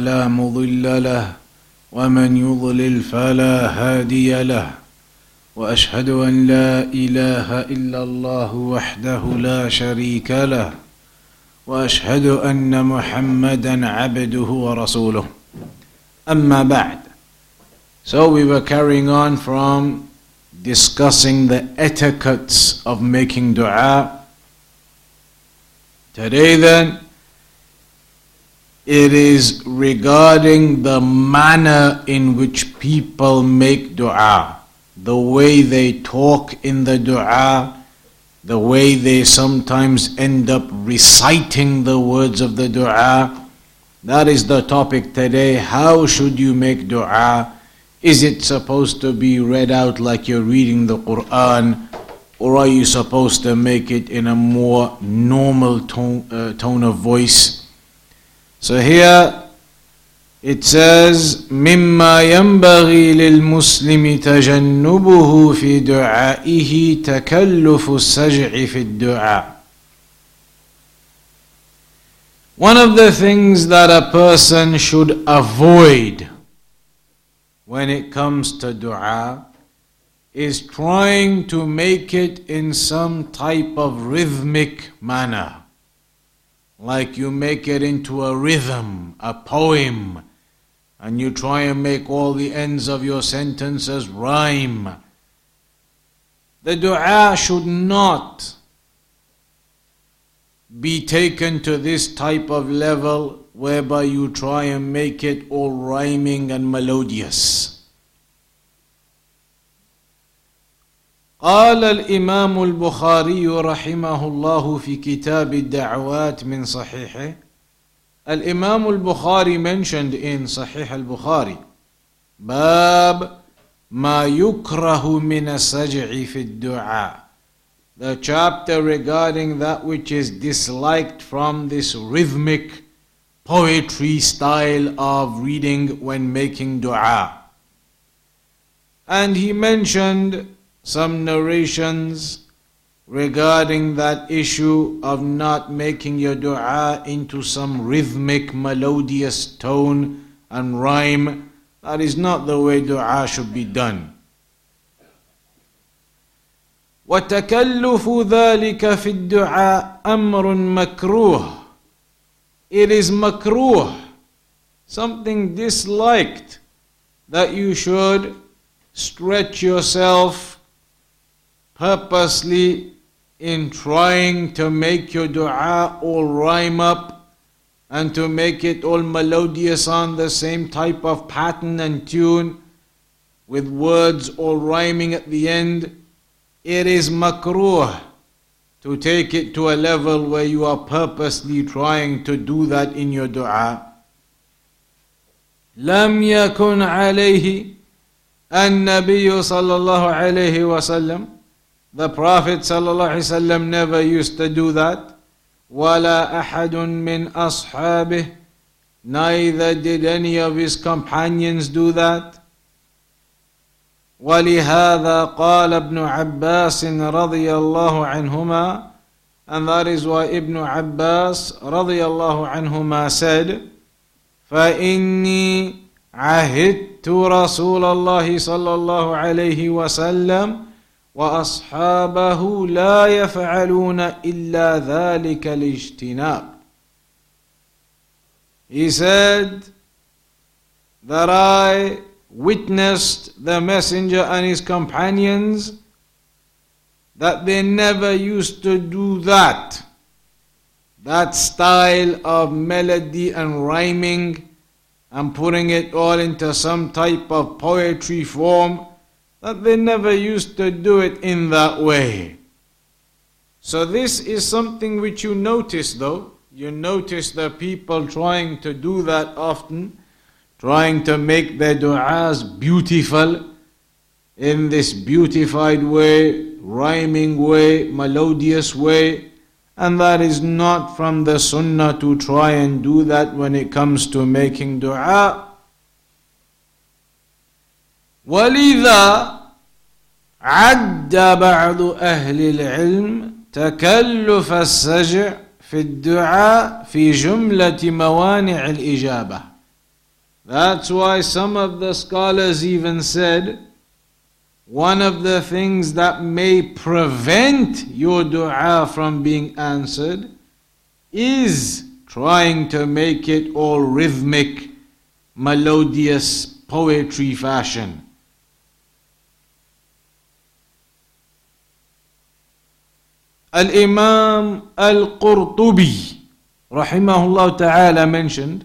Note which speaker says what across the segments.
Speaker 1: لا مضل له ومن يضلل فلا هادي له. وأشهد أن لا إله إلا الله وحده لا شريك له. وأشهد أن محمدا عبده ورسوله. أما بعد so we were carrying on from discussing the etiquettes of making dua. Today then it is regarding the manner in which people make dua, the way they talk in the dua, the way they sometimes end up reciting the words of the dua. That is the topic today. How should you make dua? Is it supposed to be read out like you're reading the Quran? Or are you supposed to make it in a more normal tone, uh, tone of voice? So here it says مما ينبغي للمسلم تجنبه في دعائه تكلف السجع في الدعاء One of the things that a person should avoid when it comes to dua is trying to make it in some type of rhythmic manner like you make it into a rhythm, a poem, and you try and make all the ends of your sentences rhyme. The dua should not be taken to this type of level whereby you try and make it all rhyming and melodious. قال الإمام البخاري رحمه الله في كتاب الدعوات من صحيحه الإمام البخاري mentioned in صحيح البخاري باب ما يكره من السجع في الدعاء The chapter regarding that which is disliked from this rhythmic poetry style of reading when making dua. And he mentioned some narrations regarding that issue of not making your dua into some rhythmic, melodious tone and rhyme. That is not the way dua should be done. وتكلف ذلك في الدعاء أمر مكروه. It is makruh, something disliked, that you should stretch yourself purposely in trying to make your dua all rhyme up and to make it all melodious on the same type of pattern and tune with words all rhyming at the end, it is makruh to take it to a level where you are purposely trying to do that in your dua. لم يكن عليه النبي صلى الله عليه وسلم the Prophet ﷺ never used to do that. ولا أحد من أصحابه Neither did any of his companions do that. ولهذا قال ابن عباس رضي الله عنهما and that is why Ibn Abbas رضي الله عنهما said فإني عهدت رسول الله صلى الله عليه وسلم واصحابه لا يفعلون الا ذلك الاجتناب He said that I witnessed the messenger and his companions that they never used to do that that style of melody and rhyming and putting it all into some type of poetry form that they never used to do it in that way. So, this is something which you notice though. You notice the people trying to do that often, trying to make their du'as beautiful in this beautified way, rhyming way, melodious way. And that is not from the sunnah to try and do that when it comes to making dua. ولذا عد بعض أهل العلم تكلف السجع في الدعاء في جملة موانع الإجابة That's why some of the scholars even said one of the things that may prevent your dua from being answered is trying to make it all rhythmic, melodious poetry fashion. Al-Imam Al-Qurtubi رحمه الله تعالى mentioned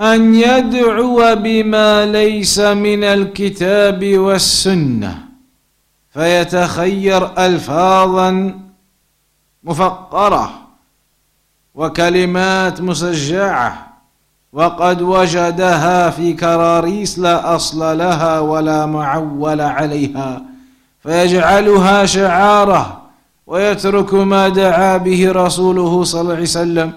Speaker 1: أن يدعو بما ليس من الكتاب والسنة فيتخير ألفاظا مفقرة وكلمات مسجعة وقد وجدها في كراريس لا أصل لها ولا معول عليها فيجعلها شعارة ويترك ما دعا به رسوله صلى الله عليه وسلم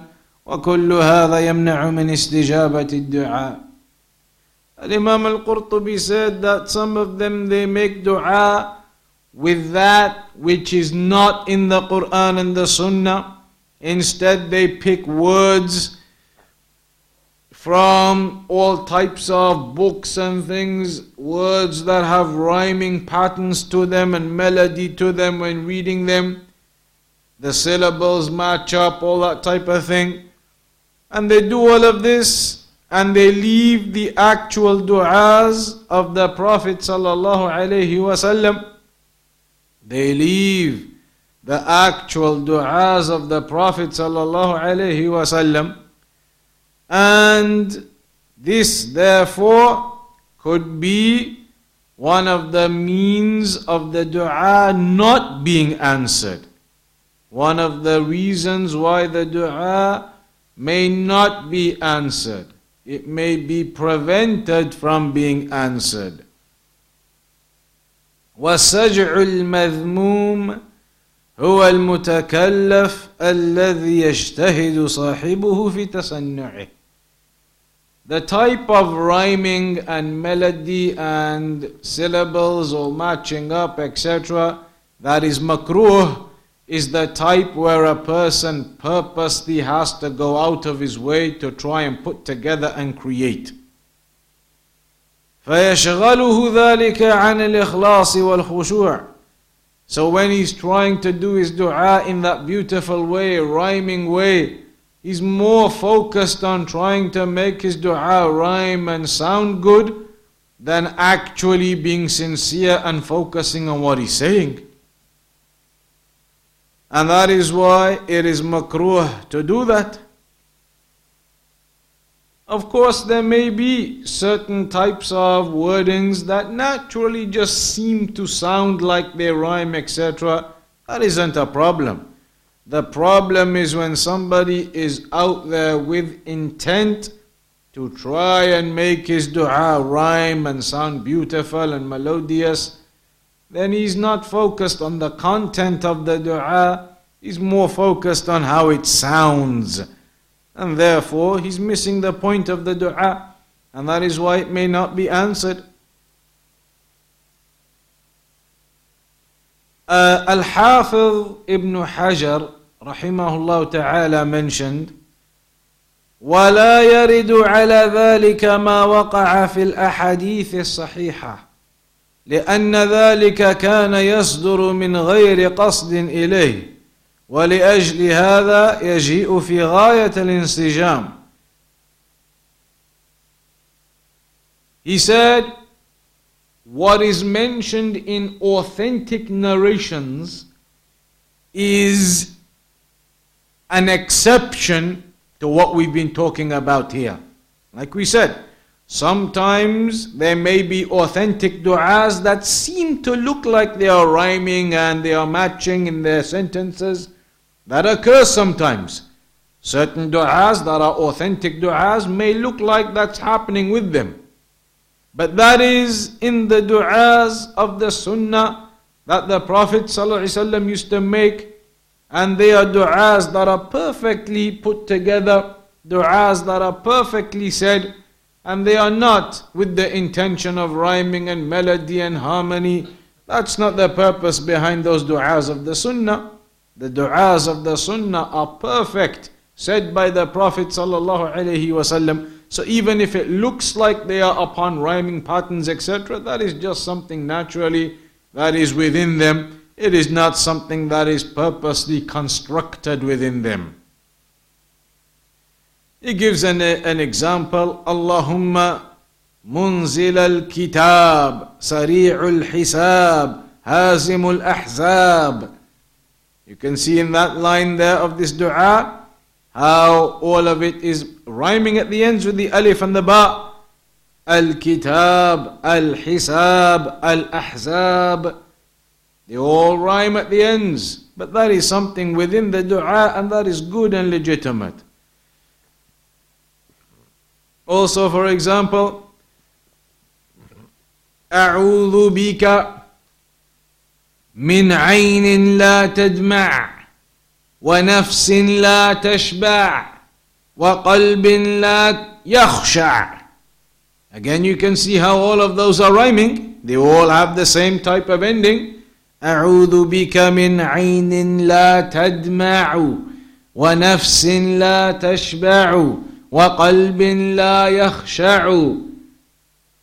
Speaker 1: وكل هذا يمنع من استجابة الدعاء Imam al-Qurtubi said that some of them they make dua with that which is not in the Quran and the Sunnah. Instead they pick words from all types of books and things, words that have rhyming patterns to them and melody to them when reading them. The syllables match up, all that type of thing. And they do all of this and they leave the actual du'as of the Prophet sallallahu alaihi wasallam. They leave the actual du'as of the Prophet sallallahu alaihi wasallam. And this therefore could be one of the means of the dua not being answered. One of the reasons why the dua may not be answered. It may be prevented from being answered. وسجع المذموم هو المتكلف الذي يجتهد صاحبه في تصنعه. The type of rhyming and melody and syllables or matching up, etc., that is makruh is the type where a person purposely has to go out of his way to try and put together and create. فيشغله ذلك عن الإخلاص والخشوع So when he's trying to do his dua in that beautiful way, rhyming way, he's more focused on trying to make his dua rhyme and sound good than actually being sincere and focusing on what he's saying. And that is why it is makruh to do that. Of course, there may be certain types of wordings that naturally just seem to sound like they rhyme, etc. That isn't a problem. The problem is when somebody is out there with intent to try and make his dua rhyme and sound beautiful and melodious then he's not focused on the content of the dua, he's more focused on how it sounds. And therefore, he's missing the point of the dua, and that is why it may not be answered. Uh, Al-Hafiz ibn Hajar rahimahullah ta'ala mentioned ولا يرد على ذلك ما وقع في الأحاديث الصحيحة لأن ذلك كان يصدر من غير قصد إليه ولأجل هذا يجيء في غاية الانسجام He said, what is mentioned in authentic narrations is an exception to what we've been talking about here. Like we said, Sometimes there may be authentic du'as that seem to look like they are rhyming and they are matching in their sentences. that occurs sometimes. Certain du'as that are authentic du'as may look like that's happening with them. But that is in the du'as of the sunnah that the Prophet ﷺ used to make. And they are du'as that are perfectly put together, du'as that are perfectly said and they are not with the intention of rhyming and melody and harmony. That's not the purpose behind those du'as of the sunnah. The du'as of the sunnah are perfect, said by the Prophet sallallahu alaihi wasallam, So even if it looks like they are upon rhyming patterns, etc., that is just something naturally that is within them. It is not something that is purposely constructed within them. He gives an, an example Allahumma منزل الكتاب سريع الحساب هازم الأحزاب You can see in that line there of this dua how all of it is rhyming at the ends with the alif and the ba. Al-kitab, al-hisab, al-ahzab. They all rhyme at the ends. But that is something within the dua and that is good and legitimate. Also, for example, أعوذ بك من عين لا تدمع ونفس لا تشبع وقلب لا يخشع Again you can see how all of those are rhyming. They all have the same type of ending. أعوذ بك من عين لا تدمع ونفس لا تشبع وقلب لا يخشع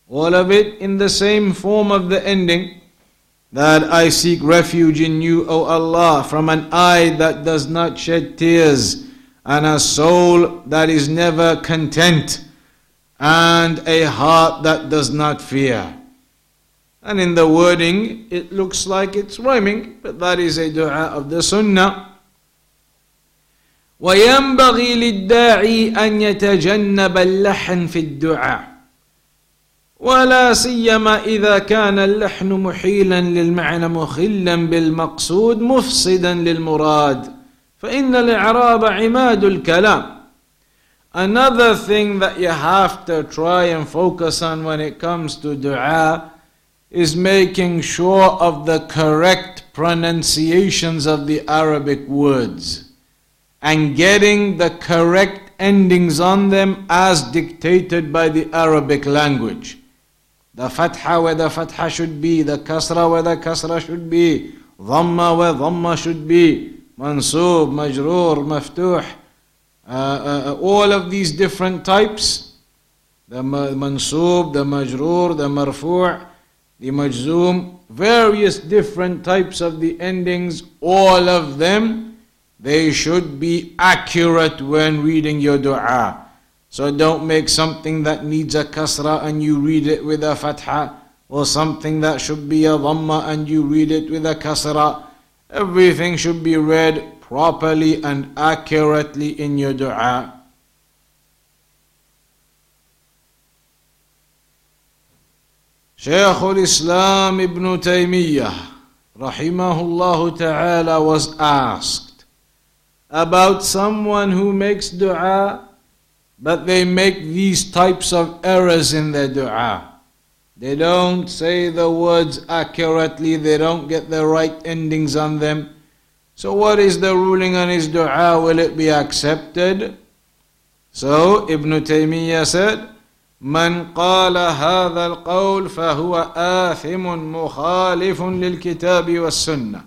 Speaker 1: All of it in the same form of the ending. That I seek refuge in you, O Allah, from an eye that does not shed tears, and a soul that is never content, and a heart that does not fear. And in the wording, it looks like it's rhyming, but that is a dua of the Sunnah. وينبغي للداعي أن يتجنب اللحن في الدعاء ولا سيما إذا كان اللحن محيلا للمعنى مخلا بالمقصود مفسدا للمراد فإن الإعراب عماد الكلام Another thing that you have to try and focus on when it comes to dua is making sure of the correct pronunciations of the Arabic words and getting the correct endings on them as dictated by the Arabic language. The fatha where the fatha should be, the kasra where the kasra should be, dhamma where dhamma should be, mansub, majroor, maftuh, uh, uh, all of these different types, the mansub, the majroor, the marfu', the majzoom, various different types of the endings, all of them, they should be accurate when reading your dua. So don't make something that needs a kasra and you read it with a fatha, or something that should be a dhamma and you read it with a kasra. Everything should be read properly and accurately in your dua. Shaykh al-Islam Ibn Taymiyyah rahimahullah ta'ala was asked about someone who makes dua but they make these types of errors in their dua. They don't say the words accurately, they don't get the right endings on them. So, what is the ruling on his dua? Will it be accepted? So, Ibn Taymiyyah said, من قال هذا القول فهو آثم مخالف للكتاب والسنة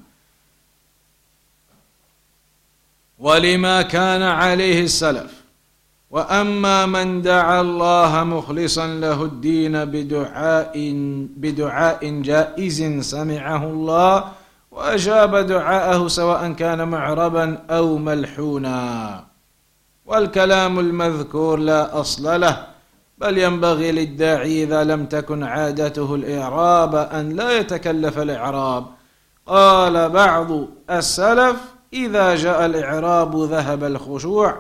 Speaker 1: ولما كان عليه السلف وأما من دعا الله مخلصا له الدين بدعاء بدعاء جائز سمعه الله وأجاب دعاءه سواء كان معربا أو ملحونا. والكلام المذكور لا أصل له بل ينبغي للداعي إذا لم تكن عادته الإعراب أن لا يتكلف الإعراب. قال بعض السلف إذا جاء الإعراب ذهب الخشوع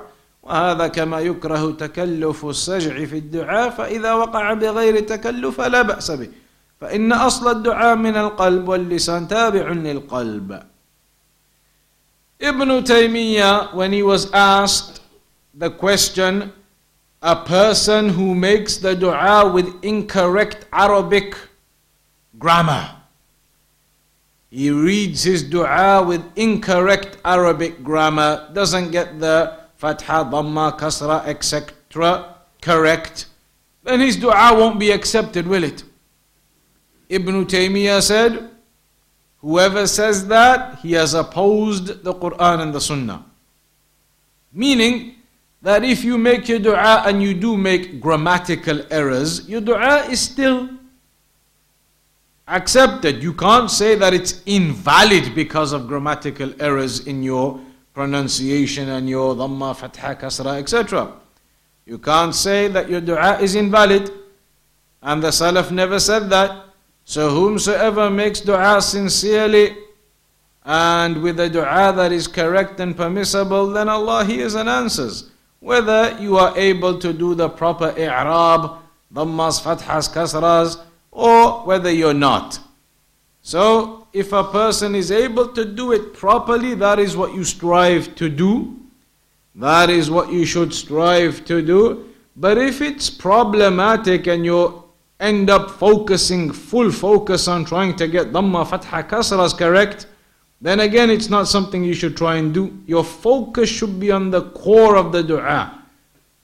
Speaker 1: وهذا كما يكره تكلف السجع في الدعاء فإذا وقع بغير تكلف لا بأس به فإن أصل الدعاء من القلب واللسان تابع للقلب Ibn Taymiyyah, when he was asked the question, a person who makes the dua with incorrect Arabic grammar, he reads his dua with incorrect Arabic grammar, doesn't get the fatha, dhamma, kasra, etc. correct, then his dua won't be accepted, will it? Ibn Taymiyyah said, whoever says that, he has opposed the Quran and the Sunnah. Meaning that if you make your dua and you do make grammatical errors, your dua is still accepted. You can't say that it's invalid because of grammatical errors in your pronunciation and your dhamma, fatha, kasra, etc. You can't say that your dua is invalid. And the Salaf never said that. So whomsoever makes dua sincerely and with a dua that is correct and permissible, then Allah hears and answers. Whether you are able to do the proper i'rab, dhammas, fathas, kasras, or whether you're not. So, if a person is able to do it properly, that is what you strive to do. That is what you should strive to do. But if it's problematic and you end up focusing, full focus on trying to get Dhamma, Fatha, Kasras correct, then again it's not something you should try and do. Your focus should be on the core of the dua.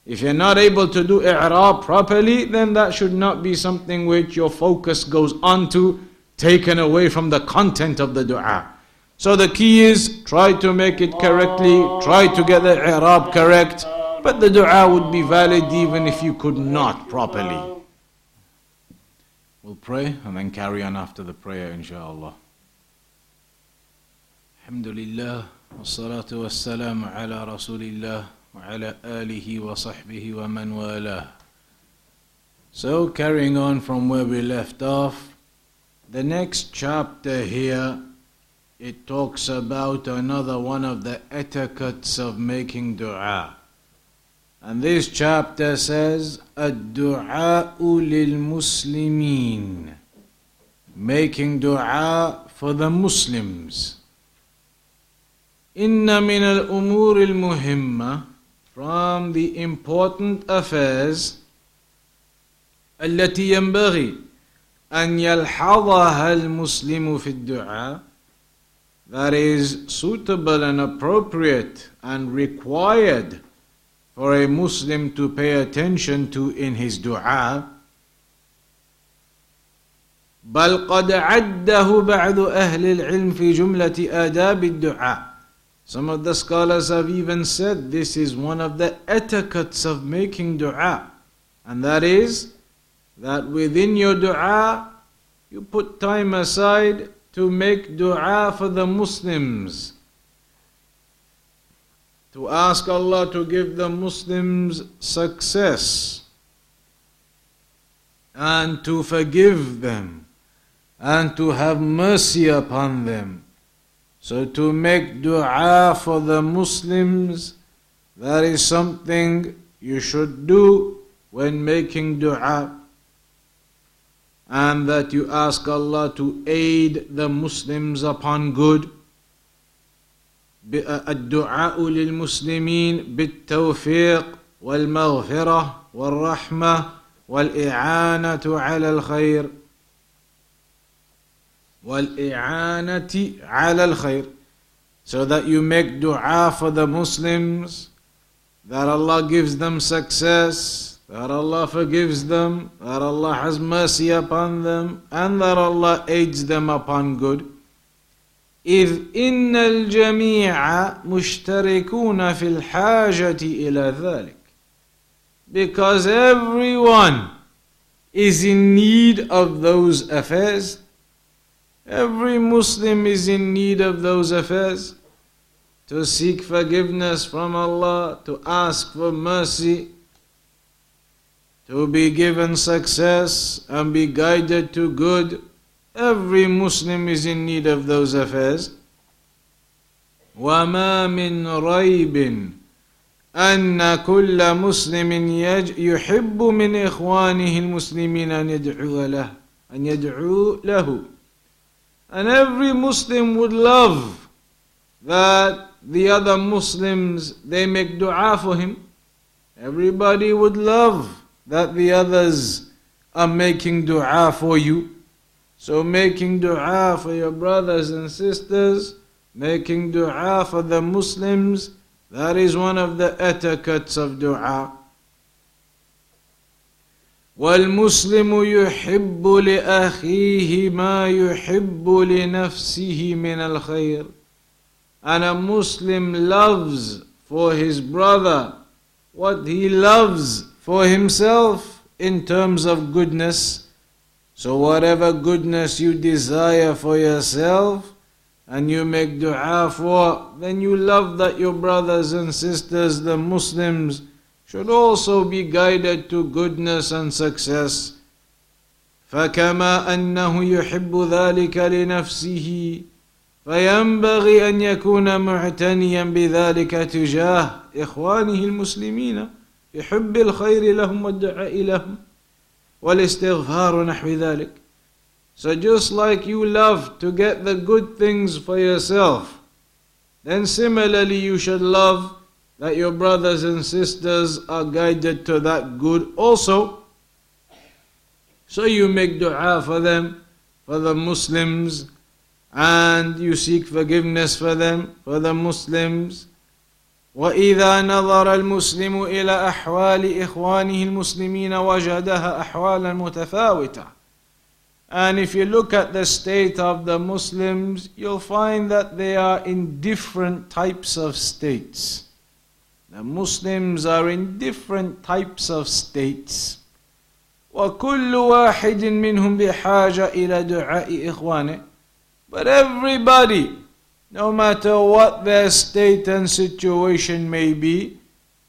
Speaker 1: If you're not able to do i'rab properly, then that should not be something which your focus goes on to, taken away from the content of the dua. So the key is try to make it correctly, try to get the i'rab correct, but the dua would be valid even if you could not properly. We'll pray and then carry on after the prayer, inshallah. Alhamdulillah, wassalatu wassalamu ala rasulillah wa ala alihi wa sahbihi wa man walah. So, carrying on from where we left off, the next chapter here it talks about another one of the etiquettes of making dua. And this chapter says, الدعاء للمسلمين Making dua for the Muslims. إن من الأمور المهمة From the important affairs التي ينبغي أن يلحظها المسلم في الدعاء that is suitable and appropriate and required for a Muslim to pay attention to in his dua. بل قد عده بعض أهل العلم في جملة آداب الدعاء. Some of the scholars have even said this is one of the etiquettes of making dua, and that is that within your dua you put time aside to make dua for the Muslims. To ask Allah to give the Muslims success and to forgive them and to have mercy upon them. So to make dua for the Muslims, that is something you should do when making dua and that you ask Allah to aid the Muslims upon good. الدعاء للمسلمين بالتوفيق والمغفرة والرحمة والإعانة على الخير والإعانة على الخير so that you make dua for the Muslims that Allah gives them success that Allah forgives them, that Allah has mercy upon them, and that Allah aids them upon good. إذ إن الجميع مشتركون في الحاجة إلى ذلك. Because everyone is in need of those affairs. Every Muslim is in need of those affairs. To seek forgiveness from Allah, to ask for mercy, to be given success and be guided to good. Every Muslim is in need of those affairs. وما من ريب أن كل مسلم يحب من إخوانه المسلمين أن يدعو له أن يدعو له and every Muslim would love that the other Muslims they make dua for him everybody would love that the others are making dua for you. So, making dua for your brothers and sisters, making dua for the Muslims, that is one of the etiquettes of dua. والمسلم يحب لأخيه ما يحب لنفسه من الخير and a Muslim loves for his brother what he loves for himself in terms of goodness. So, whatever goodness you desire for yourself and you make dua for, then you love that your brothers and sisters, the Muslims, should also be guided to goodness and success. فكما انه يحب ذلك لنفسه فينبغي ان يكون معتنيا بذلك تجاه اخوانه المسلمين بحب الخير لهم والدعاء لهم والاستغفار نحو ذلك So just like you love to get the good things for yourself, then similarly you should love that your brothers and sisters are guided to that good also. So you make dua for them, for the Muslims, and you seek forgiveness for them, for the Muslims. وإذا نظر المسلم إلى أحوال إخوانه المسلمين وجدها أحوالا متفاوتة. And if you look at the state of the Muslims, you'll find that they are in different types of states. The Muslims are in different types of states. وكل واحد منهم بحاجة إلى دعاء إخوانه But everybody, no matter what their state and situation may be,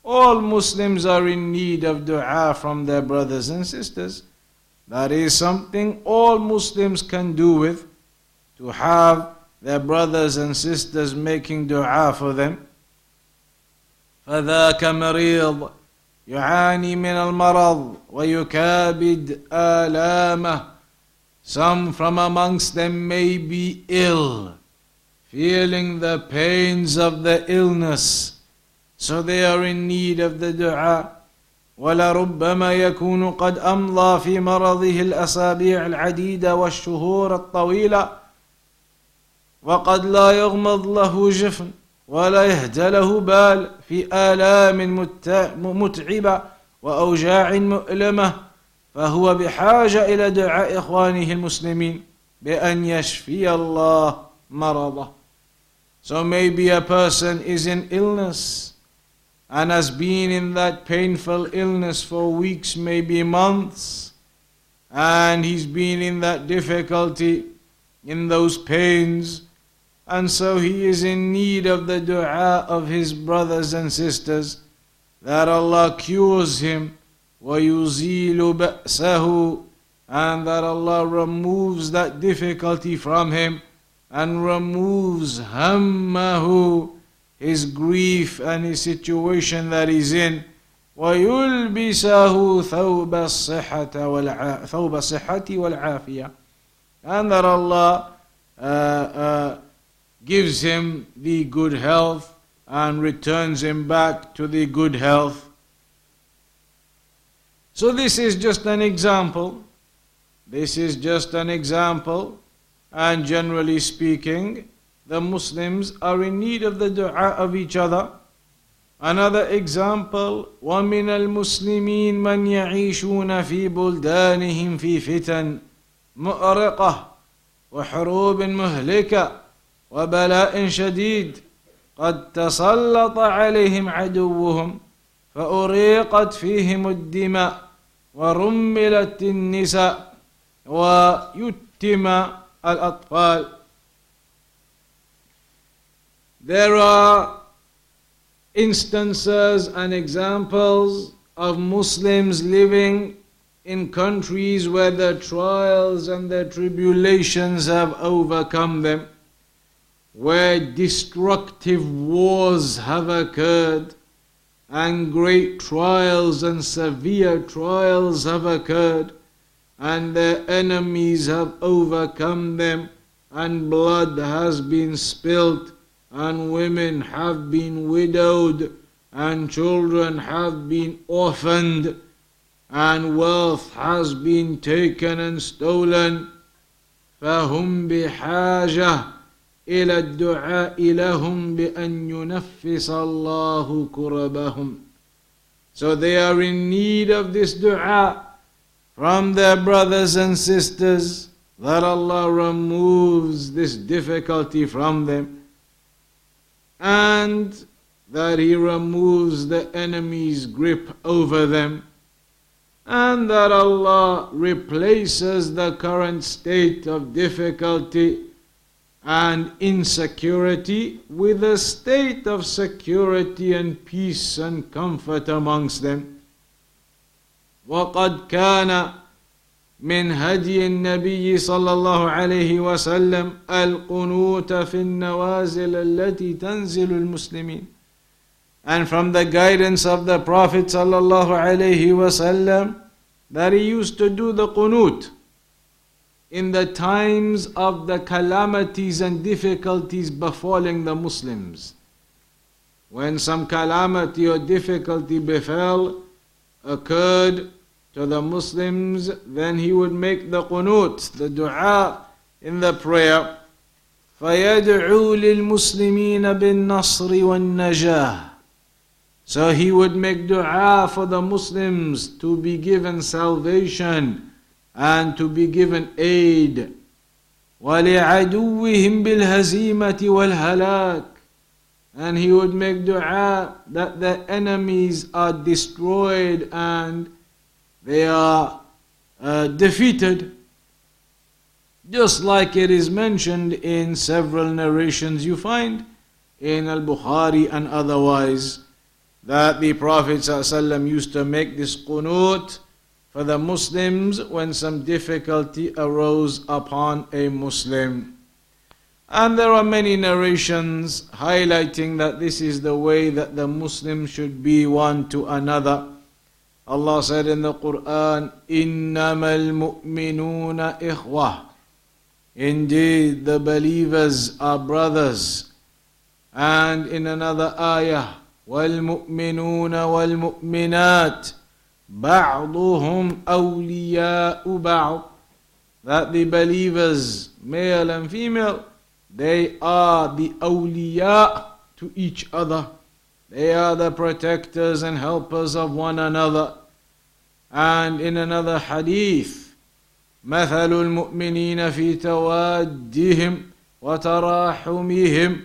Speaker 1: all Muslims are in need of dua from their brothers and sisters. That is something all Muslims can do with to have their brothers and sisters making dua for them. فذاك مريض يعاني من المرض ويكابد آلامه Some from amongst them may be ill, Feeling the pains of the illness, so they are in need of the dua. ولربما يكون قد أمضى في مرضه الأسابيع العديدة والشهور الطويلة. وقد لا يغمض له جفن ولا يهدى له بال في آلام متعبة وأوجاع مؤلمة. فهو بحاجة إلى دعاء إخوانه المسلمين بأن يشفي الله مرضه. So maybe a person is in illness and has been in that painful illness for weeks, maybe months, and he's been in that difficulty, in those pains, and so he is in need of the dua of his brothers and sisters that Allah cures him وَيُزِيلُ بَأْسَهُ and that Allah removes that difficulty from him and removes hammahu his grief and his situation that he's in ويلبسه ثوب الصحة والع... ثوب الصحة والعافية and that Allah uh, uh, gives him the good health and returns him back to the good health. So, this is just an example. This is just an example, and generally speaking, the Muslims are in need of the dua of each other. Another example, ومن المسلمين من يعيشون في بلدانهم في فتن مؤرقة وحروب مهلكة وبلاء شديد قد تسلط عليهم عدوهم فأريقت فيهم الدماء ورملت النساء ويتم al-atfal. There are instances and examples of Muslims living in countries where their trials and their tribulations have overcome them, where destructive wars have occurred, and great trials and severe trials have occurred and their enemies have overcome them, and blood has been spilt and women have been widowed, and children have been orphaned, and wealth has been taken and stolen, فهم بحاجة إلى الدعاء لهم بأن ينفس الله كربهم. So they are in need of this dua from their brothers and sisters that Allah removes this difficulty from them. And that He removes the enemy's grip over them and that Allah replaces the current state of difficulty and insecurity with a state of security and peace and comfort amongst them. وقد كان من هدي النبي صلى الله عليه وسلم القنوت في النوازل التي تنزل المسلمين and from the guidance of the Prophet sallallahu alaihi wasallam that he used to do the qunut in the times of the calamities and difficulties befalling the Muslims. When some calamity or difficulty befell, occurred to the Muslims, then he would make the qunut, the dua in the prayer. فيدعو للمسلمين بالنصر والنجاه so he would make dua for the Muslims to be given salvation and to be given aid. وَلِعَدُوِّهِمْ بِالْهَزِيمَةِ وَالْهَلَاكِ And he would make dua that the enemies are destroyed and they are uh, defeated. Just like it is mentioned in several narrations you find in Al Bukhari and otherwise that the Prophet ﷺ used to make this qunut for the Muslims when some difficulty arose upon a Muslim. And there are many narrations highlighting that this is the way that the Muslim should be one to another. Allah said in the Quran, إِنَّمَا الْمُؤْمِنُونَ إِخْوَةً Indeed, the believers are brothers. And in another ayah, والمؤمنون والمؤمنات بعضهم أولياء بعض that the believers male and female they are the awliya to each other they are the protectors and helpers of one another and in another hadith مثل المؤمنين في توادهم وتراحمهم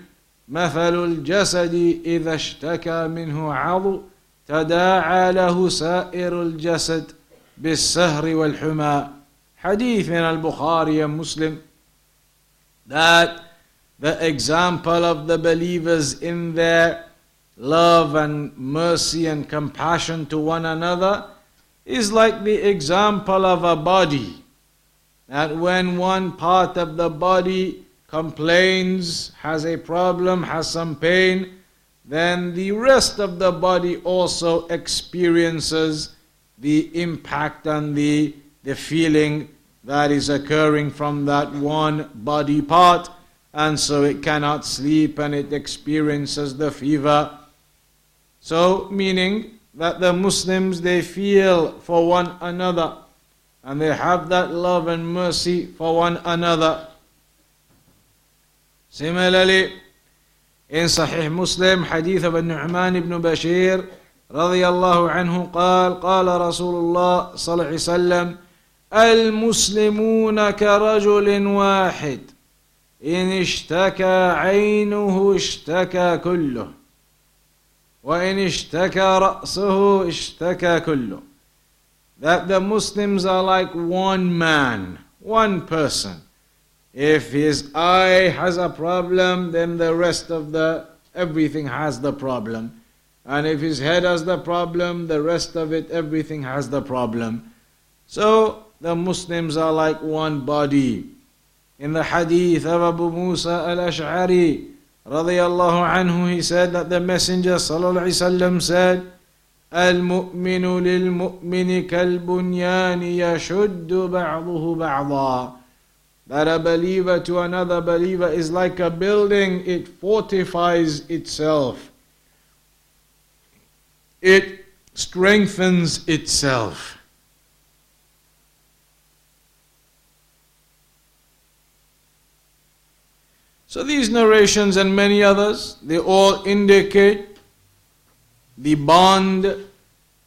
Speaker 1: مثل الجسد إذا اشتكى منه عضو تداعى له سائر الجسد بالسهر والحمى حديث من البخاري مسلم that the example of the believers in their love and mercy and compassion to one another is like the example of a body that when one part of the body complains, has a problem, has some pain, then the rest of the body also experiences the impact and the, the feeling that is occurring from that one body part, and so it cannot sleep and it experiences the fever. So, meaning that the Muslims they feel for one another and they have that love and mercy for one another. Similarly, in Sahih Muslim, hadith of Nu'man ibn Bashir رضي الله عنه قال قال رسول الله صلى الله عليه وسلم المسلمون كرجل واحد إن اشتكى عينه اشتكى كله وإن اشتكى رأسه اشتكى كله That the Muslims are like one man, one person. If his eye has a problem, then the rest of the everything has the problem. And if his head has the problem, the rest of it, everything has the problem. So the Muslims are like one body. In the hadith of Abu Musa al-Ash'ari, radiallahu anhu, he said that the Messenger sallallahu alaihi wasallam said, المؤمن للمؤمن كالبنيان يشد بعضه بعضا that a believer to another believer is like a building, it fortifies itself, it strengthens itself. So these narrations and many others, they all indicate the bond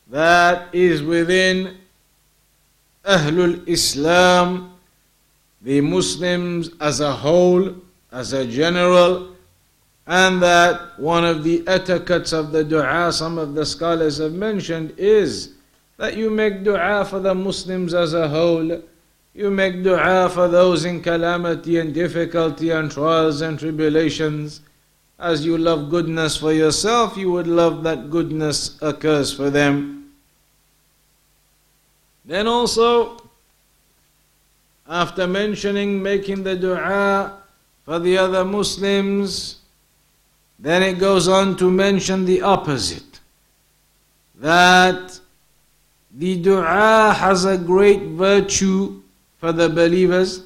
Speaker 1: that is within Ahlul Islam the Muslims as a whole, as a general, And that one of the etiquettes of the dua, some of the scholars have mentioned, is that you make dua for the Muslims as a whole. You make dua for those in calamity and difficulty and trials and tribulations. As you love goodness for yourself, you would love that goodness occurs for them. Then also, after mentioning making the dua for the other Muslims, then it goes on to mention the opposite. That the dua has a great virtue for the believers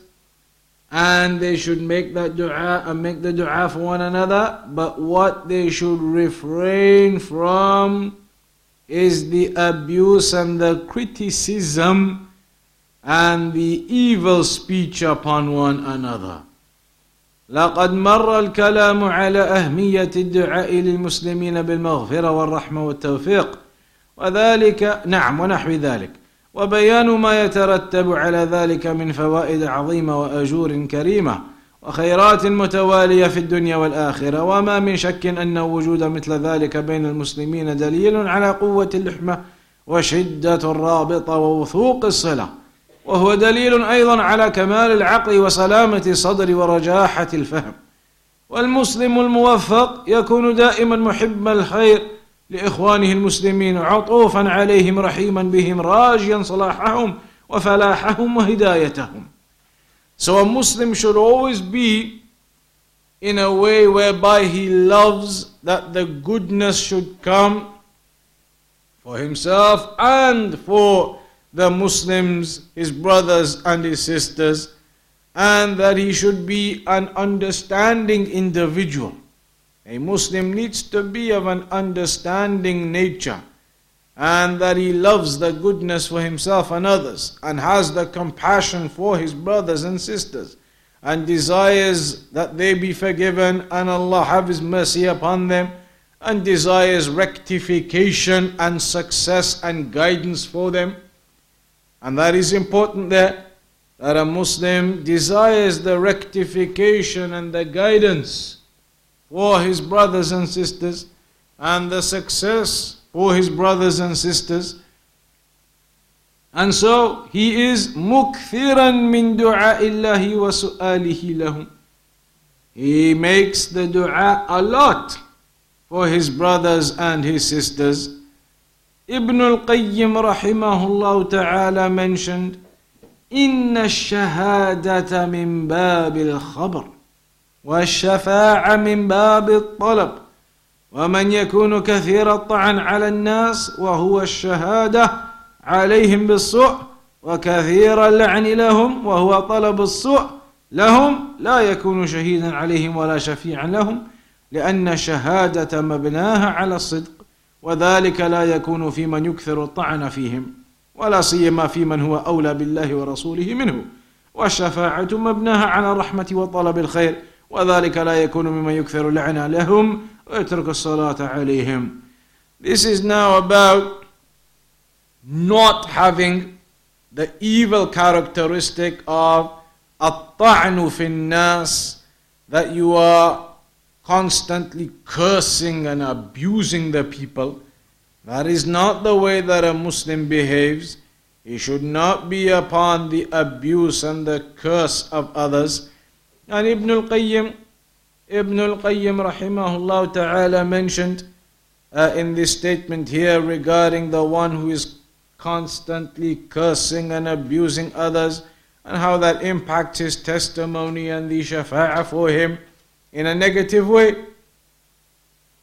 Speaker 1: and they should make that dua and make the dua for one another but what they should refrain from is the abuse and the criticism and the evil speech upon one another لقد مر الكلام على أهمية الدعاء للمسلمين بالمغفرة والرحمة والتوفيق وذلك نعم ونحو ذلك وبيان ما يترتب على ذلك من فوائد عظيمة وأجور كريمة وخيرات متوالية في الدنيا والآخرة وما من شك أن وجود مثل ذلك بين المسلمين دليل على قوة اللحمة وشدة الرابطة ووثوق الصلة. وهو دليل أيضا على كمال العقل وسلامة الصدر ورجاحة الفهم. والمسلم الموفق يكون دائما محب الخير لإخوانه المسلمين عطوفا عليهم رحيما بهم راجيا صلاحهم وفلاحهم وهدايتهم So a Muslim should always be in a way whereby he loves that the goodness should come for himself and for the Muslims, his brothers and his sisters, and that he should be an understanding individual. A Muslim needs to be of an understanding nature and that he loves the goodness for himself and others and has the compassion for his brothers and sisters and desires that they be forgiven and Allah have His mercy upon them and desires rectification and success and guidance for them. And that is important there that a Muslim desires the rectification and the guidance for his brothers and sisters and the success for his brothers and sisters. And so he is mukthiran min du'a illahi wa su'alihi lahum. He makes the dua a lot for his brothers and his sisters. Ibn al-Qayyim rahimahullah ta'ala mentioned, إن الشهادة من باب الخبر والشفاعة من باب الطلب ومن يكون كثير الطعن على الناس وهو الشهادة عليهم بالسوء وكثير اللعن لهم وهو طلب السوء لهم لا يكون شهيدا عليهم ولا شفيعا لهم لأن الشهادة مبناها على الصدق وذلك لا يكون في من يكثر الطعن فيهم ولا سيما في من هو أولى بالله ورسوله منه والشفاعة مبناها على الرحمة وطلب الخير وذلك لا يكون ممن يكثر اللعنة لهم ويترك الصلاة عليهم This is now about not having the evil characteristic of الطعن في الناس that you are constantly cursing and abusing the people. That is not the way that a Muslim behaves. He should not be upon the abuse and the curse of others. And Ibn al-Qayyim, Ibn al-Qayyim rahimahullah ta'ala mentioned uh, in this statement here regarding the one who is constantly cursing and abusing others and how that impacts his testimony and the shafa'ah for him in a negative way.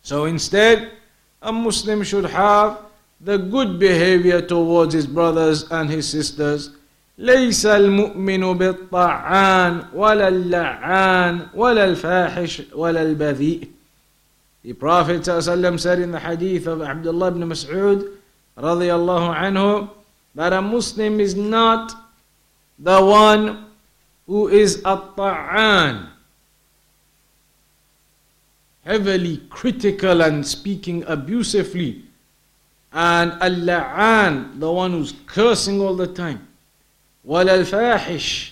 Speaker 1: So instead, a Muslim should have the good behavior towards his brothers and his sisters ليس المؤمن بالطعان ولا اللعان ولا الفاحش ولا البذيء The Prophet ﷺ said in the hadith of Abdullah ibn Mas'ud radiallahu anhu that a Muslim is not the one who is a ta'an heavily critical and speaking abusively and al-la'an the one who's cursing all the time ولا الفاحش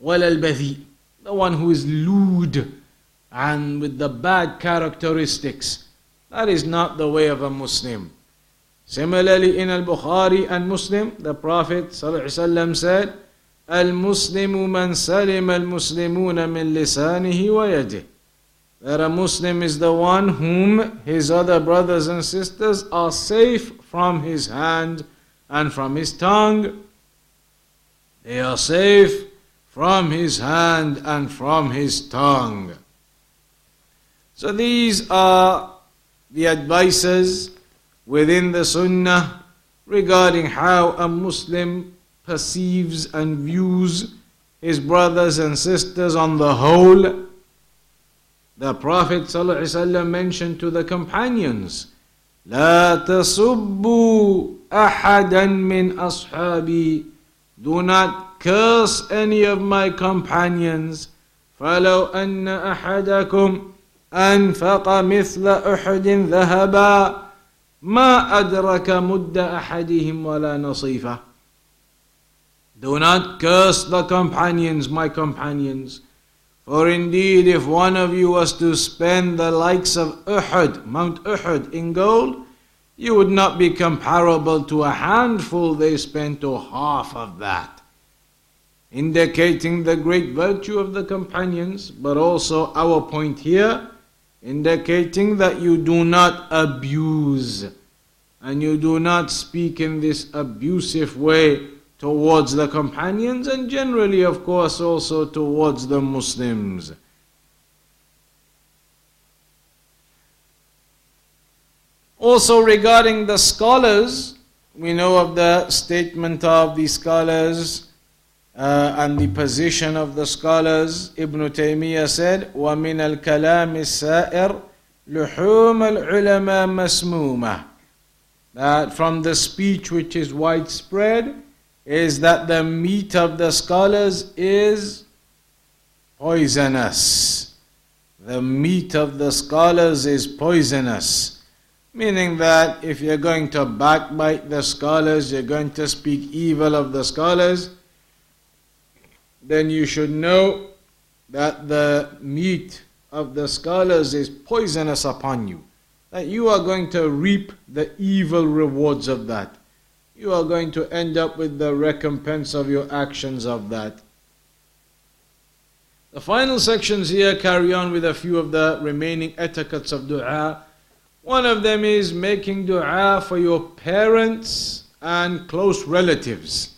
Speaker 1: ولا البذيء the one who is lewd and with the bad characteristics. That is not the way of a Muslim. Similarly, in Al Bukhari and Muslim, the Prophet ﷺ said, المسلم من سلم المسلمون من لسانه ويده that a Muslim is the one whom his other brothers and sisters are safe from his hand and from his tongue. They are safe from his hand and from his tongue. So these are the advices within the Sunnah regarding how a Muslim perceives and views his brothers and sisters on the whole. The Prophet ﷺ mentioned to the companions, لا تسبوا أحدا من أصحابي Do not curse any of my companions فلو أن أحدكم أنفق مثل أحد ذهبا ما أدرك مد أحدهم ولا نصيفه Do not curse the companions, my companions. For indeed, if one of you was to spend the likes of Uhud, Mount Uhud, in gold, you would not be comparable to a handful they spent or half of that. Indicating the great virtue of the companions, but also our point here, indicating that you do not abuse and you do not speak in this abusive way towards the companions and generally, of course, also towards the Muslims. Also, regarding the scholars, we know of the statement of the scholars uh, and the position of the scholars. Ibn Taymiyyah said, وَمِنَ الْكَلَامِ السَّائِرِ لُحُومَ الْعُلَمَاء مَسْمُومَةً That from the speech which is widespread, is that the meat of the scholars is poisonous. The meat of the scholars is poisonous. Meaning that if you're going to backbite the scholars, you're going to speak evil of the scholars, then you should know that the meat of the scholars is poisonous upon you. That you are going to reap the evil rewards of that you are going to end up with the recompense of your actions of that. The final sections here carry on with a few of the remaining etiquettes of dua. One of them is making dua for your parents and close relatives.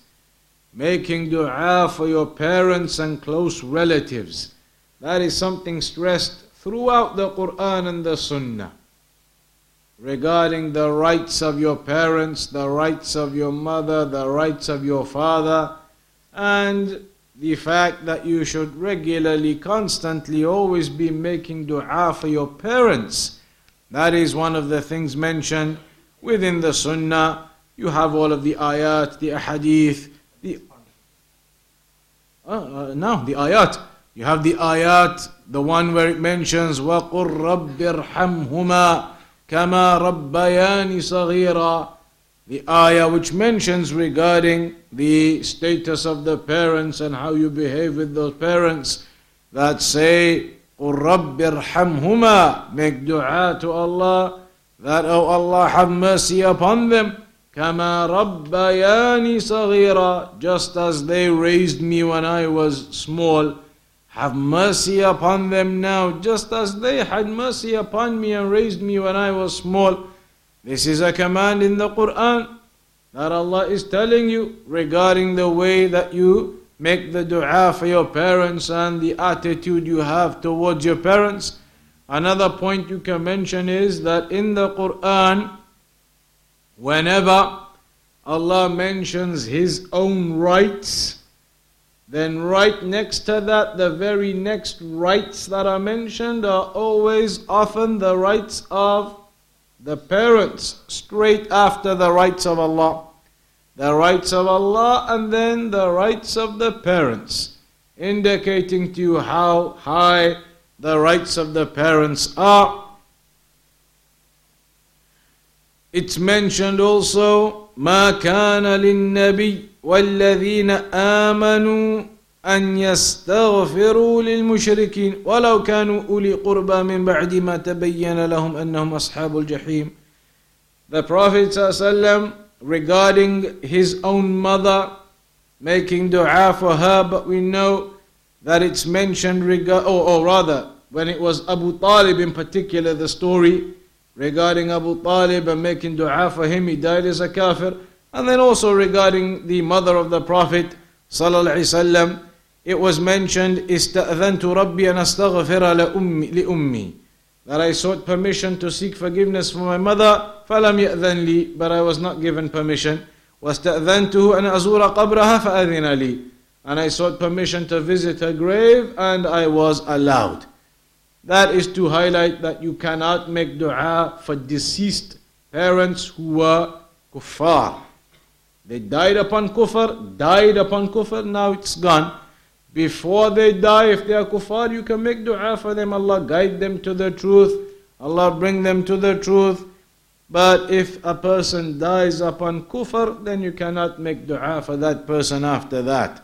Speaker 1: Making dua for your parents and close relatives. That is something stressed throughout the Quran and the Sunnah regarding the rights of your parents, the rights of your mother, the rights of your father, and the fact that you should regularly, constantly, always be making dua for your parents. That is one of the things mentioned within the Sunnah. You have all of the ayat, the ahadith, the. Uh, uh, no, the ayat. You have the ayat, the one where it mentions, وَقُلْ رَبِّ ارْحَمْهُمَا كما ربياني صغيرا the ayah which mentions regarding the status of the parents and how you behave with those parents that say Rabbirhamhuma make dua to Allah that oh Allah have mercy upon them. just as they raised me when I was small. Have mercy upon them now just as they had mercy upon me and raised me when I was small. This is a command in the Quran that Allah is telling you regarding the way that you make the dua for your parents and the attitude you have towards your parents. Another point you can mention is that in the Quran, whenever Allah mentions His own rights, then, right next to that, the very next rights that are mentioned are always often the rights of the parents, straight after the rights of Allah The rights of Allah and then the rights of the parents, indicating to you how high the rights of the parents are. It's mentioned also, ما كان للنبي والذين آمنوا أن يستغفروا للمشركين ولو كانوا أولي قربى من بعد ما تبين لهم أنهم أصحاب الجحيم The Prophet ﷺ regarding his own mother making dua for her but we know that it's mentioned regard or, or rather when it was Abu Talib in particular the story regarding Abu Talib and making dua for him he died as a kafir and then also regarding the mother of the Prophet sallallahu alaihi wasallam it was mentioned استأذنت ربي أن أستغفر لأمي, لأمي that I sought permission to seek forgiveness for my mother فلم يأذن لي but I was not given permission واستأذنته أن أزور قبرها فأذن لي and I sought permission to visit her grave and I was allowed that is to highlight that you cannot make dua for deceased parents who were kuffar they died upon kufr died upon kufr now it's gone before they die, if they are kuffar, you can make dua for them. Allah guide them to the truth. Allah bring them to the truth. But if a person dies upon kufr, then you cannot make dua for that person after that.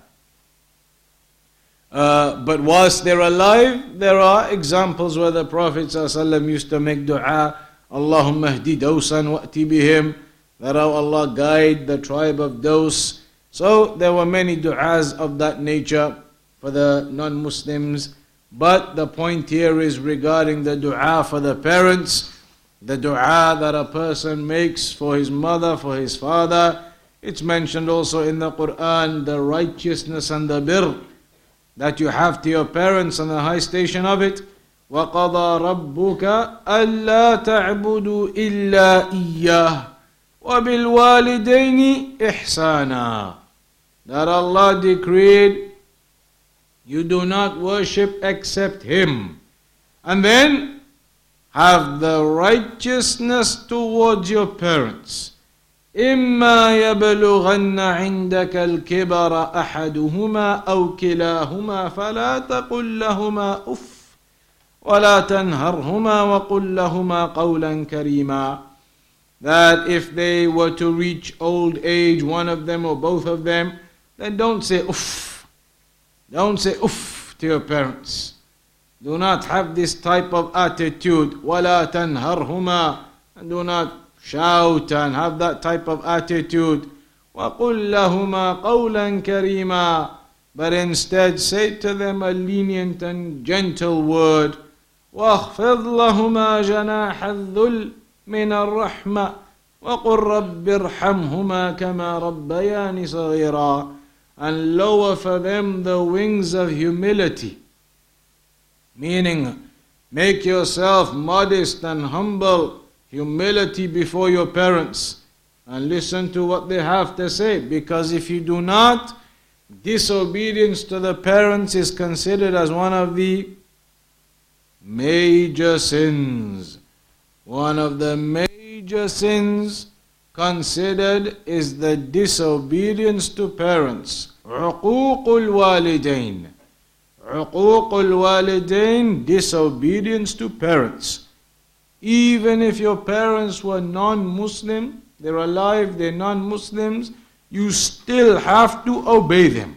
Speaker 1: Uh, but whilst they're alive, there are examples where the Prophet ﷺ used to make dua, Allahumma hdi dawsan wa'ti bihim, that oh Allah guide the tribe of Daws. So there were many du'as of that nature for the non Muslims. But the point here is regarding the dua for the parents, the dua that a person makes for his mother, for his father. It's mentioned also in the Quran the righteousness and the birr that you have to your parents and the high station of it. وقضى ربك ألا تعبدوا إلا إياه وبالوالدين إحسانا That Allah decreed you do not worship except Him. And then have the righteousness towards your parents. إما يبلغن عندك الكبر أحدهما أو كلاهما فلا تقل لهما أف ولا تنهرهما وقل لهما قولا كريما that if they were to reach old age, one of them or both of them, then don't say uff don't say uff to your parents. Do not have this type of attitude. وَلَا تَنْهَرْهُمَا And do not shout and have that type of attitude. وَقُلْ لَهُمَا قَوْلًا كَرِيمًا But instead say to them a lenient and gentle word. وَاخْفِضْ لَهُمَا جَنَاحَ الذُّلِّ مِنَ الرَّحْمَةِ وَقُلْ رَبِّ ارْحَمْهُمَا كَمَا رَبَّيَانِ صَغِيرًا and lower for them the wings of humility. Meaning, make yourself modest and humble, humility before your parents, and listen to what they have to say. Because if you do not, disobedience to the parents is considered as one of the major sins. One of the major sins considered is the disobedience to parents. عقوق الوالدين. عقوق الوالدين, disobedience to parents. Even if your parents were non-Muslim, they're alive, they're non-Muslims, you still have to obey them.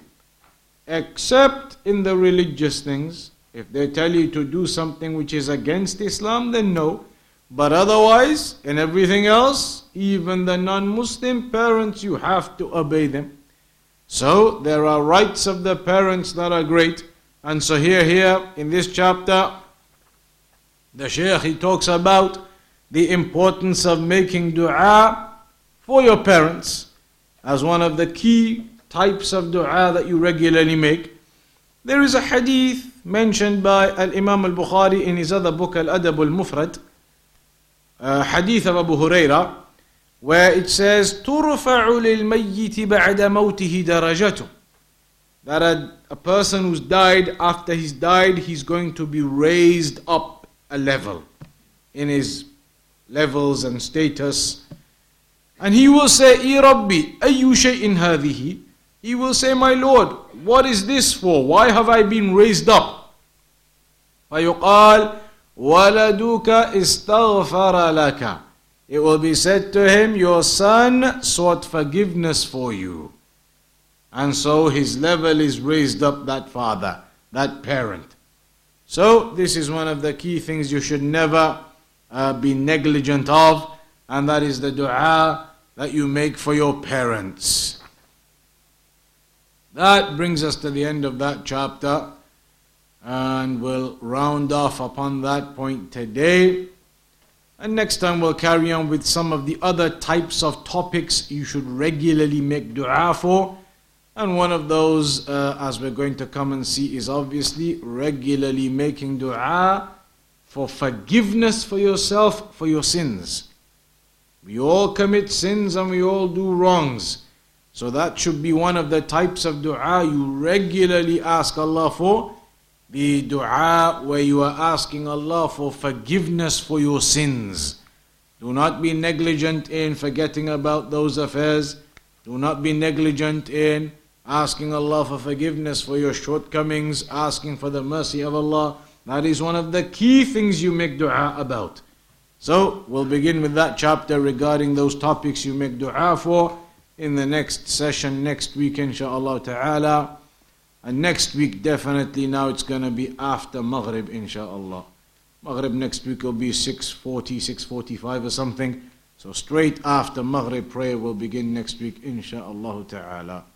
Speaker 1: Except in the religious things. If they tell you to do something which is against Islam, then no. But otherwise, in everything else, even the non Muslim parents, you have to obey them. So there are rights of the parents that are great. And so here, here in this chapter, the Shaykh he talks about the importance of making dua for your parents as one of the key types of dua that you regularly make. There is a hadith mentioned by Al Imam al Bukhari in his other book Al Adab al Mufrad uh, hadith of Abu Huraira where it says ترفع للميت بعد موته درجته that a, a person who's died after he's died he's going to be raised up a level in his levels and status and he will say إي ربي أي شيء هذه he will say my Lord what is this for why have I been raised up فيقال وَلَدُكَ اسْتَغْفَرَ لَكَ It will be said to him, Your son sought forgiveness for you. And so his level is raised up, that father, that parent. So, this is one of the key things you should never uh, be negligent of, and that is the dua that you make for your parents. That brings us to the end of that chapter, and we'll round off upon that point today. And next time we'll carry on with some of the other types of topics you should regularly make dua for. And one of those, uh, as we're going to come and see, is obviously regularly making dua for forgiveness for yourself for your sins. We all commit sins and we all do wrongs. So that should be one of the types of dua you regularly ask Allah for the dua where you are asking Allah for forgiveness for your sins. Do not be negligent in forgetting about those affairs. Do not be negligent in asking Allah for forgiveness for your shortcomings, asking for the mercy of Allah. That is one of the key things you make dua about. So, we'll begin with that chapter regarding those topics you make dua for in the next session next week, inshaAllah ta'ala. And next week, definitely now it's going to be after Maghrib, inshallah. Maghrib next week will be 6.40, 6.45 or something. So straight after Maghrib prayer will begin next week, inshallah ta'ala.